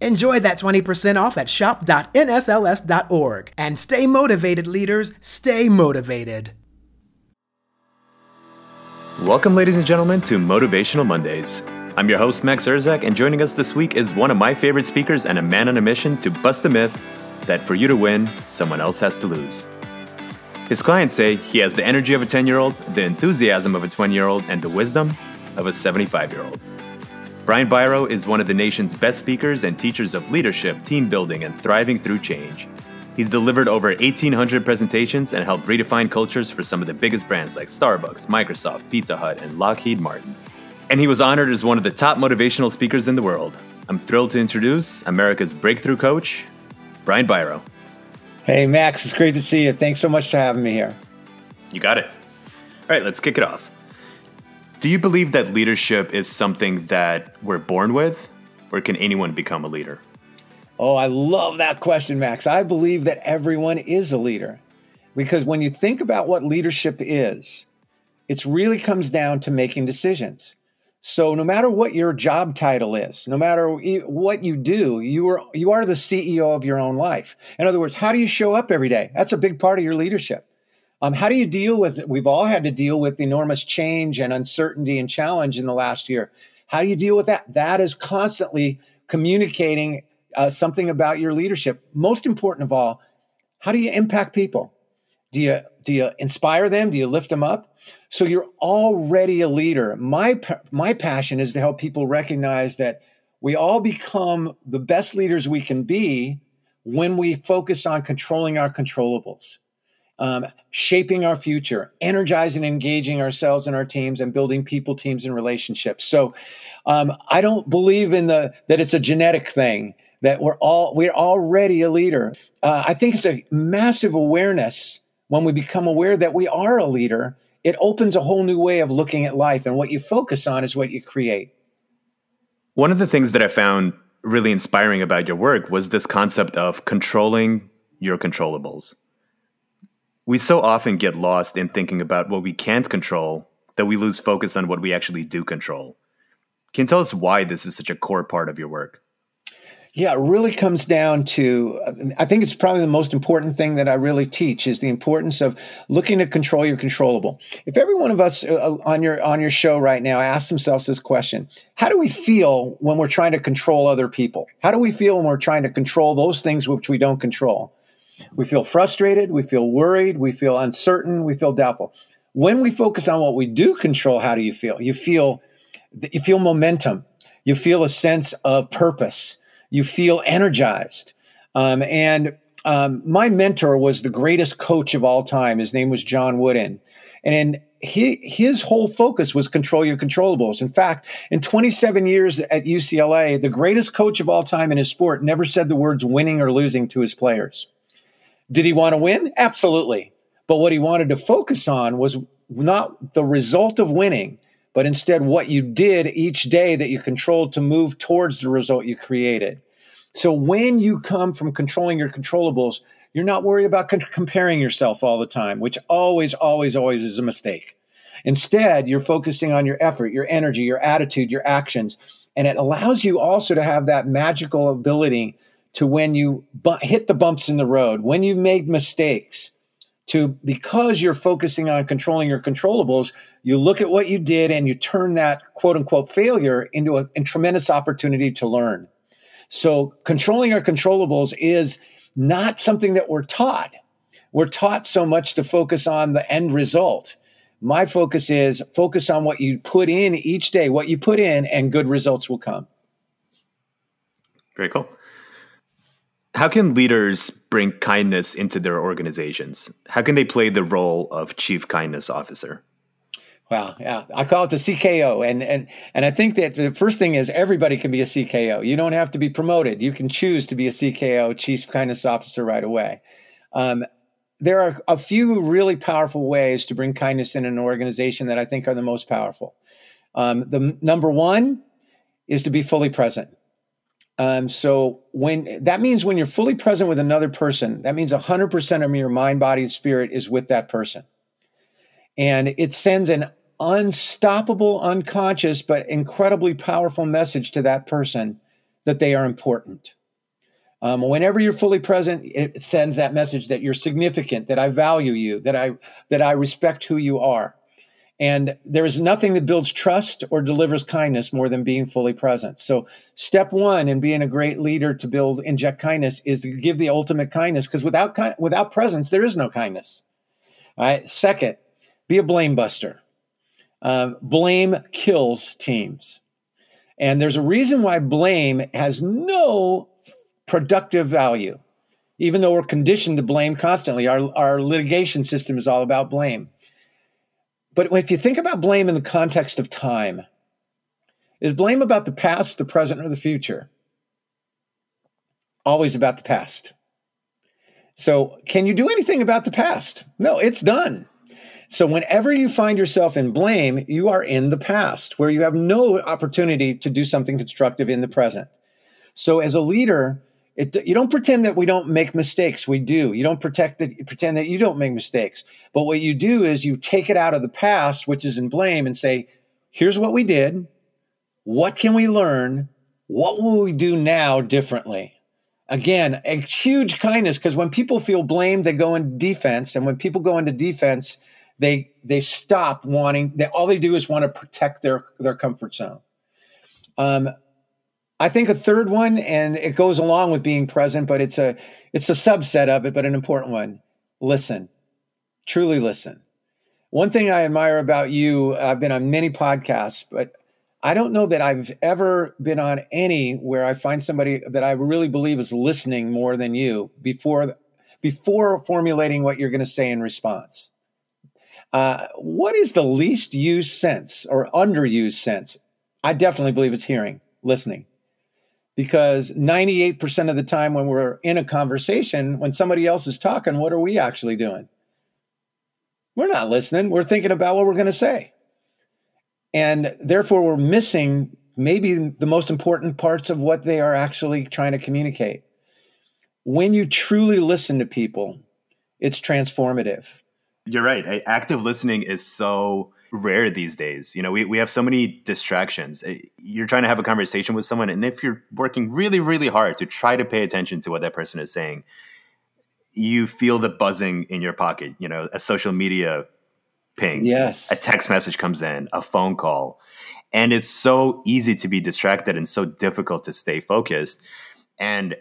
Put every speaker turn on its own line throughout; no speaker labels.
Enjoy that 20% off at shop.nsls.org. And stay motivated, leaders. Stay motivated.
Welcome, ladies and gentlemen, to Motivational Mondays. I'm your host, Max Erzak, and joining us this week is one of my favorite speakers and a man on a mission to bust the myth that for you to win, someone else has to lose. His clients say he has the energy of a 10 year old, the enthusiasm of a 20 year old, and the wisdom of a 75 year old. Brian Biro is one of the nation's best speakers and teachers of leadership, team building, and thriving through change. He's delivered over 1,800 presentations and helped redefine cultures for some of the biggest brands like Starbucks, Microsoft, Pizza Hut, and Lockheed Martin. And he was honored as one of the top motivational speakers in the world. I'm thrilled to introduce America's breakthrough coach, Brian Biro.
Hey, Max, it's great to see you. Thanks so much for having me here.
You got it. All right, let's kick it off. Do you believe that leadership is something that we're born with, or can anyone become a leader?
Oh, I love that question, Max. I believe that everyone is a leader because when you think about what leadership is, it really comes down to making decisions. So no matter what your job title is, no matter what you do, you are you are the CEO of your own life. In other words, how do you show up every day? That's a big part of your leadership. Um, how do you deal with it? We've all had to deal with enormous change and uncertainty and challenge in the last year. How do you deal with that? That is constantly communicating uh, something about your leadership. Most important of all, how do you impact people? Do you do you inspire them? Do you lift them up? So you're already a leader. My my passion is to help people recognize that we all become the best leaders we can be when we focus on controlling our controllables um, shaping our future, energizing, engaging ourselves and our teams, and building people, teams, and relationships. So, um, I don't believe in the that it's a genetic thing that we're all we're already a leader. Uh, I think it's a massive awareness when we become aware that we are a leader. It opens a whole new way of looking at life, and what you focus on is what you create.
One of the things that I found really inspiring about your work was this concept of controlling your controllables. We so often get lost in thinking about what we can't control that we lose focus on what we actually do control. Can you tell us why this is such a core part of your work?
Yeah, it really comes down to I think it's probably the most important thing that I really teach is the importance of looking to control your controllable. If every one of us uh, uh, on your on your show right now ask themselves this question, how do we feel when we're trying to control other people? How do we feel when we're trying to control those things which we don't control? We feel frustrated, we feel worried, we feel uncertain, we feel doubtful. When we focus on what we do control, how do you feel? You feel you feel momentum. You feel a sense of purpose. You feel energized. Um, and um, my mentor was the greatest coach of all time. His name was John Wooden. And he, his whole focus was control your controllables. In fact, in 27 years at UCLA, the greatest coach of all time in his sport never said the words winning or losing to his players. Did he want to win? Absolutely. But what he wanted to focus on was not the result of winning, but instead what you did each day that you controlled to move towards the result you created. So when you come from controlling your controllables, you're not worried about con- comparing yourself all the time, which always, always, always is a mistake. Instead, you're focusing on your effort, your energy, your attitude, your actions. And it allows you also to have that magical ability to when you bu- hit the bumps in the road, when you made mistakes, to because you're focusing on controlling your controllables, you look at what you did and you turn that quote unquote failure into a, a tremendous opportunity to learn. So, controlling our controllables is not something that we're taught. We're taught so much to focus on the end result. My focus is focus on what you put in each day, what you put in, and good results will come.
Very cool. How can leaders bring kindness into their organizations? How can they play the role of chief kindness officer?
Wow, yeah, I call it the CKO, and and and I think that the first thing is everybody can be a CKO. You don't have to be promoted; you can choose to be a CKO, Chief Kindness Officer, right away. Um, there are a few really powerful ways to bring kindness in an organization that I think are the most powerful. Um, the number one is to be fully present. Um, so when that means when you're fully present with another person, that means 100% of your mind, body, and spirit is with that person. And it sends an unstoppable, unconscious, but incredibly powerful message to that person that they are important. Um, whenever you're fully present, it sends that message that you're significant, that I value you, that I that I respect who you are. And there is nothing that builds trust or delivers kindness more than being fully present. So, step one in being a great leader to build inject kindness is to give the ultimate kindness, because without without presence, there is no kindness. All right. Second, be a blame buster. Um, blame kills teams. And there's a reason why blame has no productive value, even though we're conditioned to blame constantly. Our, our litigation system is all about blame. But if you think about blame in the context of time, is blame about the past, the present, or the future? Always about the past. So, can you do anything about the past? No, it's done. So, whenever you find yourself in blame, you are in the past where you have no opportunity to do something constructive in the present. So, as a leader, it, you don't pretend that we don't make mistakes. We do. You don't protect that, pretend that you don't make mistakes. But what you do is you take it out of the past, which is in blame, and say, here's what we did. What can we learn? What will we do now differently? Again, a huge kindness because when people feel blamed, they go into defense. And when people go into defense, they they stop wanting they, all they do is want to protect their their comfort zone um, i think a third one and it goes along with being present but it's a it's a subset of it but an important one listen truly listen one thing i admire about you i've been on many podcasts but i don't know that i've ever been on any where i find somebody that i really believe is listening more than you before before formulating what you're going to say in response uh, what is the least used sense or underused sense? I definitely believe it's hearing, listening. Because 98% of the time when we're in a conversation, when somebody else is talking, what are we actually doing? We're not listening. We're thinking about what we're going to say. And therefore, we're missing maybe the most important parts of what they are actually trying to communicate. When you truly listen to people, it's transformative.
You're right. Active listening is so rare these days. You know, we, we have so many distractions. Eh, you're trying to have a conversation with someone, and if you're working really, really hard to try to pay attention to what that person is saying, you feel the buzzing in your pocket. You know, a social media ping,
yes,
a text message comes in, a phone call, and it's so easy to be distracted and so difficult to stay focused. And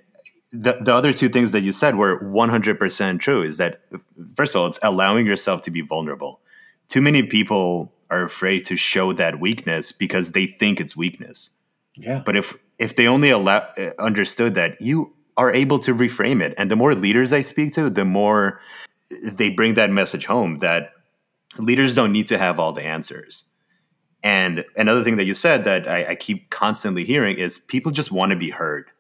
the, the other two things that you said were 100% true is that first of all it's allowing yourself to be vulnerable. Too many people are afraid to show that weakness because they think it's weakness.
Yeah.
But if if they only allow, uh, understood that you are able to reframe it. And the more leaders i speak to the more they bring that message home that leaders don't need to have all the answers. And another thing that you said that I, I keep constantly hearing is people just want to be heard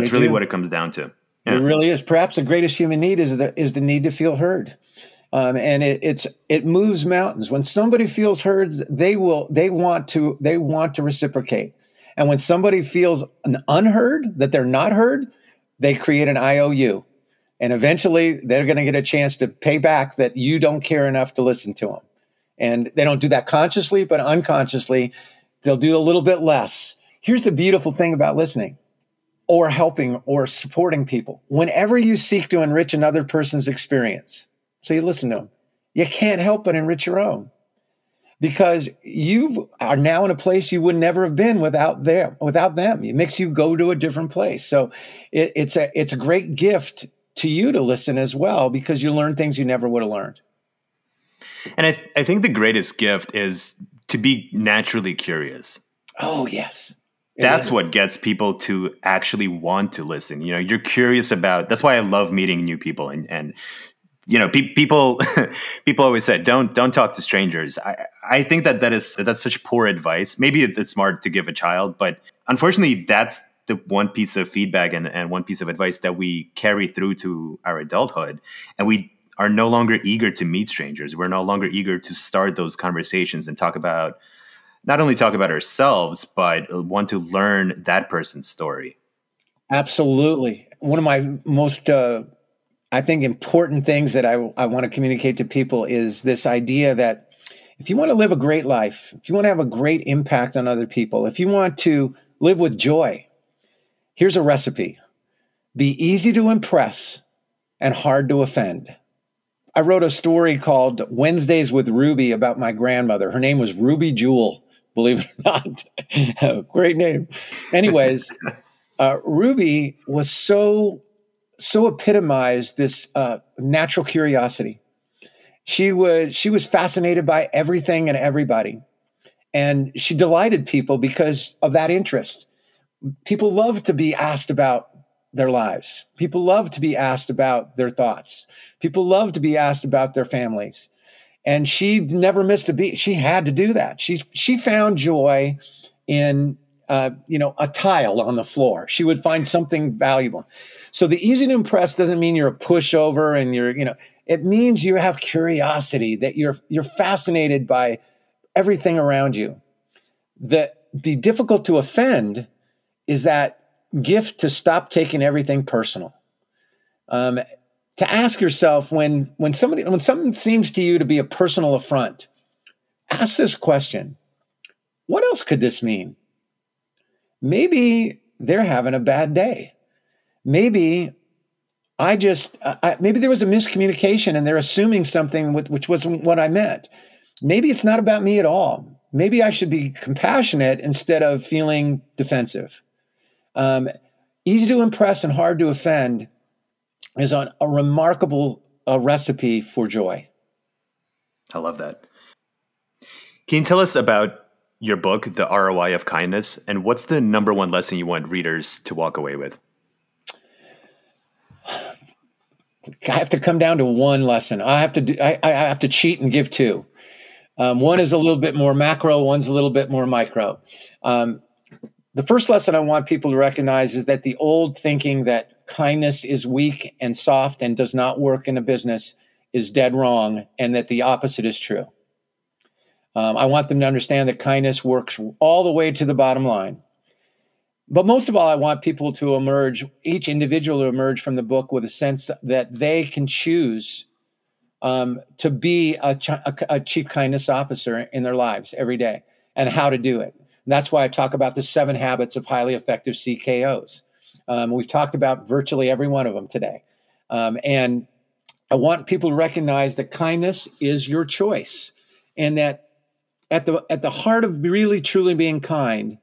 that's really do. what it comes down to.
Yeah. It really is. Perhaps the greatest human need is the is the need to feel heard. Um, and it, it's it moves mountains. When somebody feels heard, they will they want to they want to reciprocate. And when somebody feels an unheard, that they're not heard, they create an IOU. And eventually they're going to get a chance to pay back that you don't care enough to listen to them. And they don't do that consciously, but unconsciously, they'll do a little bit less. Here's the beautiful thing about listening or helping or supporting people. Whenever you seek to enrich another person's experience, so you listen to them, you can't help but enrich your own because you are now in a place you would never have been without them. Without them, it makes you go to a different place. So it, it's a it's a great gift to you to listen as well because you learn things you never would have learned.
And I, th- I think the greatest gift is to be naturally curious.
Oh yes,
that's what gets people to actually want to listen. You know, you're curious about. That's why I love meeting new people and and you know, pe- people people always said don't don't talk to strangers. I I think that that is that's such poor advice. Maybe it's smart to give a child, but unfortunately, that's the one piece of feedback and, and one piece of advice that we carry through to our adulthood, and we are no longer eager to meet strangers. We're no longer eager to start those conversations and talk about not only talk about ourselves, but want to learn that person's story.
Absolutely. One of my most uh, I think important things that I, I want to communicate to people is this idea that if you want to live a great life, if you want to have a great impact on other people, if you want to live with joy, here's a recipe be easy to impress and hard to offend. I wrote a story called Wednesdays with Ruby about my grandmother. Her name was Ruby Jewell, believe it or not. Great name. Anyways, uh, Ruby was so so epitomized this uh, natural curiosity. She would she was fascinated by everything and everybody, and she delighted people because of that interest. People love to be asked about their lives. People love to be asked about their thoughts. People love to be asked about their families. And she never missed a beat. She had to do that. She she found joy in uh, you know, a tile on the floor. She would find something valuable. So the easy to impress doesn't mean you're a pushover and you're, you know, it means you have curiosity that you're you're fascinated by everything around you. That be difficult to offend is that gift to stop taking everything personal. Um, to ask yourself when when somebody when something seems to you to be a personal affront, ask this question: What else could this mean? maybe they're having a bad day. Maybe I just, I, maybe there was a miscommunication and they're assuming something with, which wasn't what I meant. Maybe it's not about me at all. Maybe I should be compassionate instead of feeling defensive. Um, easy to impress and hard to offend is on a remarkable uh, recipe for joy.
I love that. Can you tell us about your book, The ROI of Kindness, and what's the number one lesson you want readers to walk away with?
I have to come down to one lesson. I have to do, I, I have to cheat and give two. Um, one is a little bit more macro, one's a little bit more micro. Um, the first lesson I want people to recognize is that the old thinking that kindness is weak and soft and does not work in a business is dead wrong, and that the opposite is true. Um, I want them to understand that kindness works all the way to the bottom line. But most of all, I want people to emerge, each individual to emerge from the book with a sense that they can choose um, to be a, a, a, chief kindness officer in their lives every day and how to do it. And that's why I talk about the seven habits of highly effective CKOs. Um, we've talked about virtually every one of them today. Um, and I want people to recognize that kindness is your choice and that at the at the heart of really truly being kind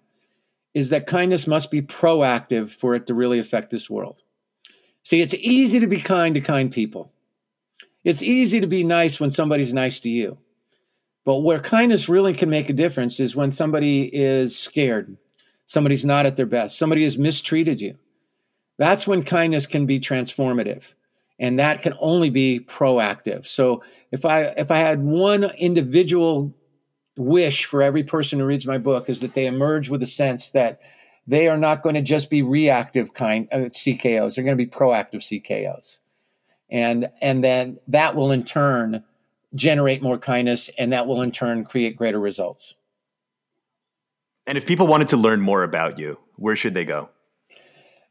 is that kindness must be proactive for it to really affect this world. See, it's easy to be kind to kind people. It's easy to be nice when somebody's nice to you. But where kindness really can make a difference is when somebody is scared, somebody's not at their best, somebody has mistreated you. That's when kindness can be transformative. And that can only be proactive. So if I if I had one individual wish for every person who reads my book is that they emerge with a sense that they are not going to just be reactive kind uh, CKOs; they're going to be proactive CKOs, and and then that will in turn generate more kindness, and that will in turn create greater results.
And if people wanted to learn more about you, where should they go?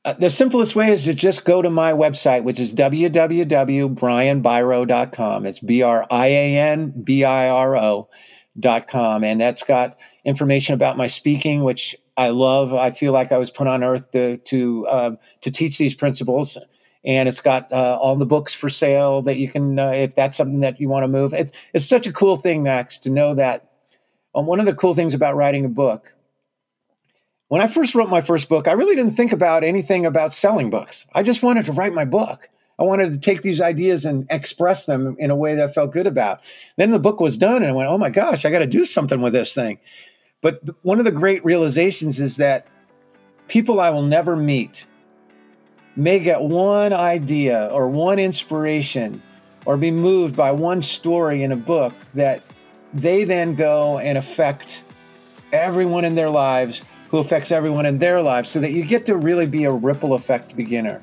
Uh, the simplest way is to just go to my website, which is www.brianbiro.com. It's B R I A N B I R O dot com. And that's got information about my speaking which i love. I feel like i was put on earth to to uh, to teach these principles. And it's got uh, all the books for sale that you can uh, if that's something that you want to move. It's it's such a cool thing max to know that um, one of the cool things about writing a book when i first wrote my first book i really didn't think about anything about selling books i just wanted to write my book I wanted to take these ideas and express them in a way that I felt good about. Then the book was done, and I went, "Oh my gosh, I got to do something with this thing." But th- one of the great realizations is that people I will never meet may get one idea or one inspiration or be moved by one story in a book that they then go and affect everyone in their lives who affects everyone in their lives so that you get to really be a ripple effect beginner.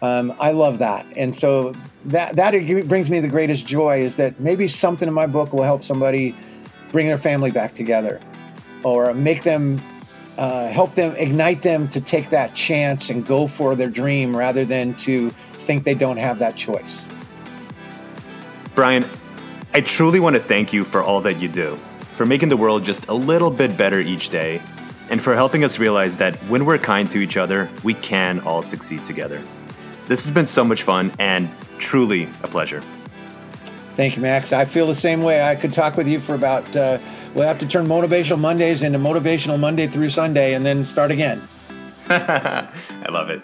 Um, I love that. And so that, that brings me the greatest joy is that maybe something in my book will help somebody bring their family back together or make them uh, help them ignite them to take that chance and go for their dream rather than to think they don't have that choice.
Brian, I truly want to thank you for all that you do, for making the world just a little bit better each day, and for helping us realize that when we're kind to each other, we can all succeed together. This has been so much fun and truly a pleasure.
Thank you, Max. I feel the same way. I could talk with you for about, uh, we'll have to turn Motivational Mondays into Motivational Monday through Sunday and then start again.
I love it.